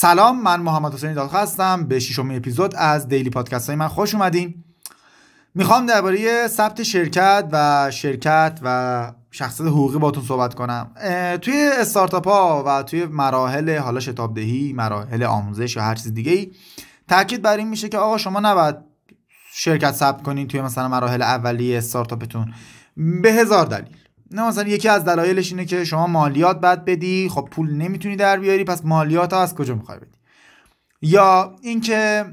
سلام من محمد حسین دادخ هستم. به ششمین اپیزود از دیلی پادکست های من خوش اومدین. می‌خوام درباره ثبت شرکت و شرکت و شخصیت حقوقی باتون صحبت کنم. توی استارتاپ ها و توی مراحل حالا شتاب دهی مراحل آموزش یا هر چیز دیگه ای تاکید بر این میشه که آقا شما نباید شرکت ثبت کنین توی مثلا مراحل اولیه استارتاپتون. به هزار دلیل. نه مثلا یکی از دلایلش اینه که شما مالیات بد بدی خب پول نمی‌تونی در بیاری پس مالیات ها از کجا می‌خوای بدی؟ یا اینکه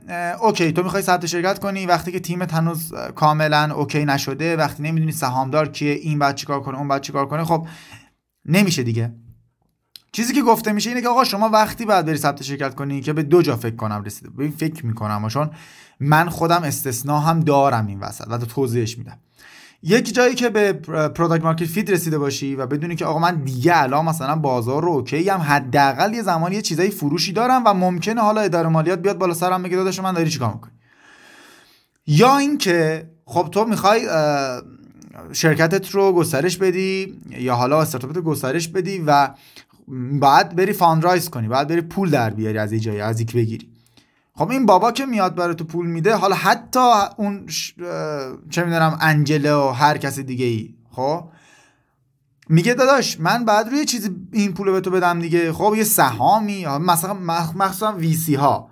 OK تو می‌خوای ثبت شرکت کنی وقتی که تیمت هنوز کاملا OK نشده وقتی نمی‌دونی سهامدار کیه این باید چیکار کنه اون باید چیکار کنه خب نمیشه دیگه. چیزی که گفته میشه اینه که آقا شما وقتی باید بری ثبت شرکت کنی که به دو جا فکر کنم رسیده. ببین فکر می‌کنم چون من خودم استثنا هم دارم این وسط و تو توضیحش میدم. یک جایی که به product market fit رسیده باشی و بدونی که آقا من دیگه الان مثلا بازار رو OK ام حداقل یه زمانی یه چیزای فروشی دارم و ممکنه حالا اداره مالیات بیاد بالا سرم بگه داداش من داری چیکار می‌کنی؟ یا اینکه خب تو می‌خوای شرکتت رو گسترش بدی یا حالا استارتاپت رو گسترش بدی و بعد بری fundraise کنی بعد بری پول در بیاری از این جایی از یکی بگیری. خب این بابا که میاد برای تو پول میده حالا حتی اون چه می‌دونم angel ه و هر کسی دیگه ای. خب؟ میگه داداش من باید روی چیزی این پول به تو بدم دیگه. خب یه سهامی مثلا مخصوصا VC ها.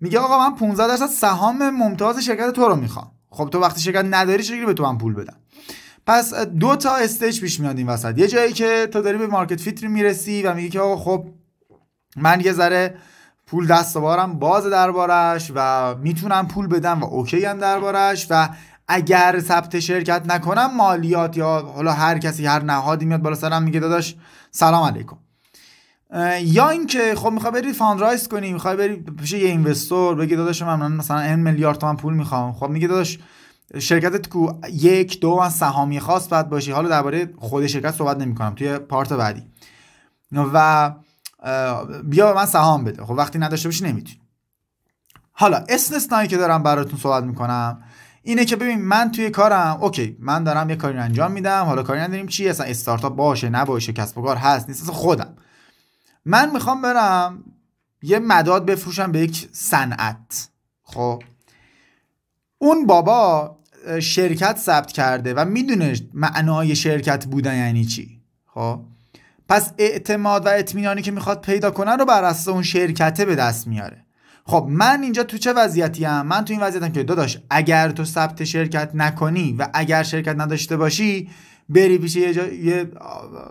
میگه آقا من 15 درصد سهام ممتاز شرکت تو رو می‌خوام. خب تو وقتی شرکت نداری چجوری به تو من پول بدم؟ پس دو تا stage پیش میاد این وسط. یه جایی که تو داری به market fit می‌رسی و میگی که آقا خب من یه ذره پول دست بارم باز دربارش و می‌تونم پول بدم و OK ام دربارش و اگر ثبت شرکت نکنم مالیات یا حالا هر کسی هر نهادی میاد بالا سرم میگه داداش سلام علیکم. یا اینکه خب می‌خوای بری fundraise کنی می‌خوای بری پیش یه investor بگی داداش من مثلا n میلیارد تومن پول می‌خوام. خب میگه داداش شرکتت کو یک دو از سهامی خاص باید باشی. حالا درباره خود شرکت صحبت نمی‌کنم توی پارت بعدی. و بیا به من سهام بده. خب وقتی نداشته باشی نمی‌تونی. حالا استثنایی که دارم براتون صحبت می‌کنم اینه که ببین من توی کارم OK من دارم یه کاری انجام میدم حالا کاری نداریم چی؟ اصلا استارتاپ باشه نباشه کسب و کار هست نیست اصلا خودم. من می‌خوام برم یه مداد بفروشم به یک صنعت. خب؟ اون بابا شرکت ثبت کرده و می‌دونه معنای شرکت بودن یعنی چی. خب؟ پس اعتماد و اطمینانی که می‌خواد پیدا کنه رو بر اساس اون شرکته به دست میاره. خب من اینجا تو چه وضعیتی ام؟ من تو این وضعیتم که داداش اگر تو ثبت شرکت نکنی و اگر شرکت نداشته باشی بری پیش یه, جا... یه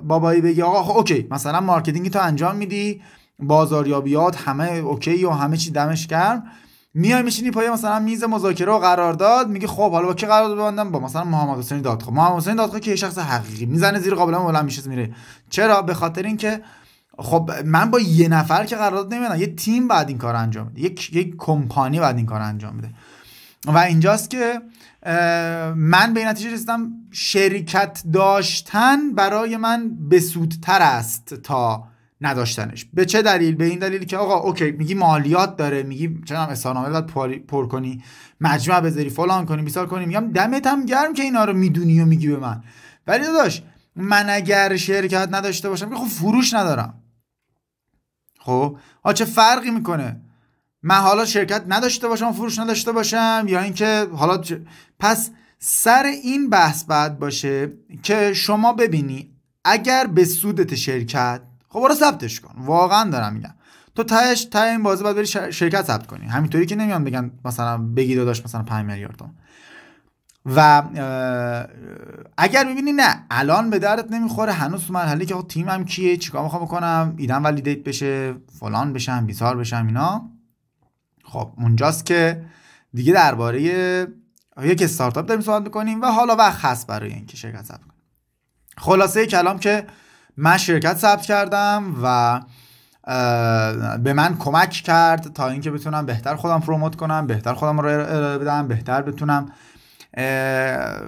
بابایی بگی آقا خب OK مثلا marketing تو انجام میدی بازاریابیات همه OK و همه چی دمش گرم. میای میشینی پای مثلا میز مذاکره و قرارداد میگه خب حالا با کی قرارداد ببندم؟ با مثلا محمد حسین دادخواه محمد حسین دادخواه که یه شخص حقیقی می‌زنه زیر قابلمه بلند میشه میره. چرا؟ به خاطر اینکه خب من با یه نفر که قرارداد نمیدم یه تیم باید این کار انجام بده یک یک کمپانی بعد این کار انجام بده و اینجاست که من به نتیجه رسیدم شرکت داشتن برای من بسودتر است تا نداشتنش. به چه دلیل؟ به این دلیل که آقا اوکی میگی مالیات داره میگی چرا اظهارنامه باید پر کنی مجمع بذاری فلان کنی مثال کنی میگم دمت هم گرم که اینا رو می‌دونی و میگی به من. ولی داداش من اگر شرکت نداشته باشم خب فروش ندارم. خب؟ ها چه فرقی می‌کنه؟ من حالا شرکت نداشته باشم فروش نداشته باشم یا اینکه حالا پس سر این بحث بعد باشه که شما ببینی اگر به سودت شرکت خب برو ثبتش کن. واقعا دارم میگم. تو تهش ته این بازی باید بری شرکت ثبت کنی. همینطوری که نمیان بگن مثلا بگی داداش مثلا 5 میلیارد تومن و اگر می‌بینی نه الان به دردت نمی‌خوره هنوز تو مرحله که تیمم کیه چیکار می‌خوام بکنم ایدم ولیدیت بشه فلان بشم بیزار بشم اینا. خب اونجاست که دیگه درباره یک استارتاپ داریم صحبت می‌کنیم و حالا وقت هست برای اینکه شرکت ثبت کنیم. خلاصه کلام که من شرکت ثبت کردم و به من کمک کرد تا اینکه بتونم بهتر خودم پروموت کنم بهتر خودم رو بدم بهتر بتونم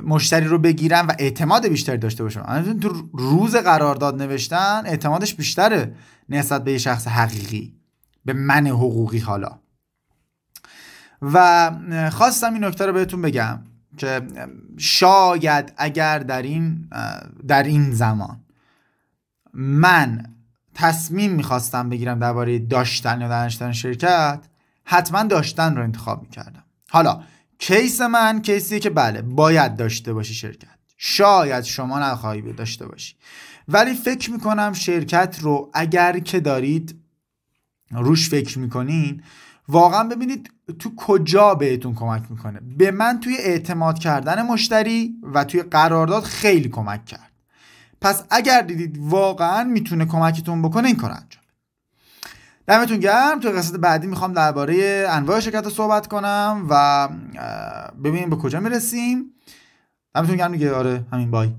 مشتری رو بگیرم و اعتماد بیشتری داشته باشم. تو روز قرارداد نوشتن اعتمادش بیشتره نسبت به یه شخص حقیقی به من حقوقی حالا. و خواستم این نکته رو بهتون بگم که شاید اگر در این در این زمان من تصمیم می‌خواستم بگیرم درباره داشتن یا نداشتن شرکت حتما داشتن رو انتخاب می‌کردم. حالا کیس من کیسیه که بله باید داشته باشی شرکت. شاید شما نخواهی داشته باشی. ولی فکر می‌کنم شرکت رو اگر که دارید روش فکر می‌کنین واقعا ببینید تو کجا بهتون کمک می‌کنه. به من توی اعتماد کردن مشتری و توی قرارداد خیلی کمک کرد. پس اگر دیدید واقعا می‌تونه کمکتون بکنه این کار انجام دمتون گرم. تو قصد بعدی می‌خوام درباره انواع شرکت صحبت کنم و ببینیم به کجا می‌رسیم. دمتون گرم دیگه. آره همین. بای.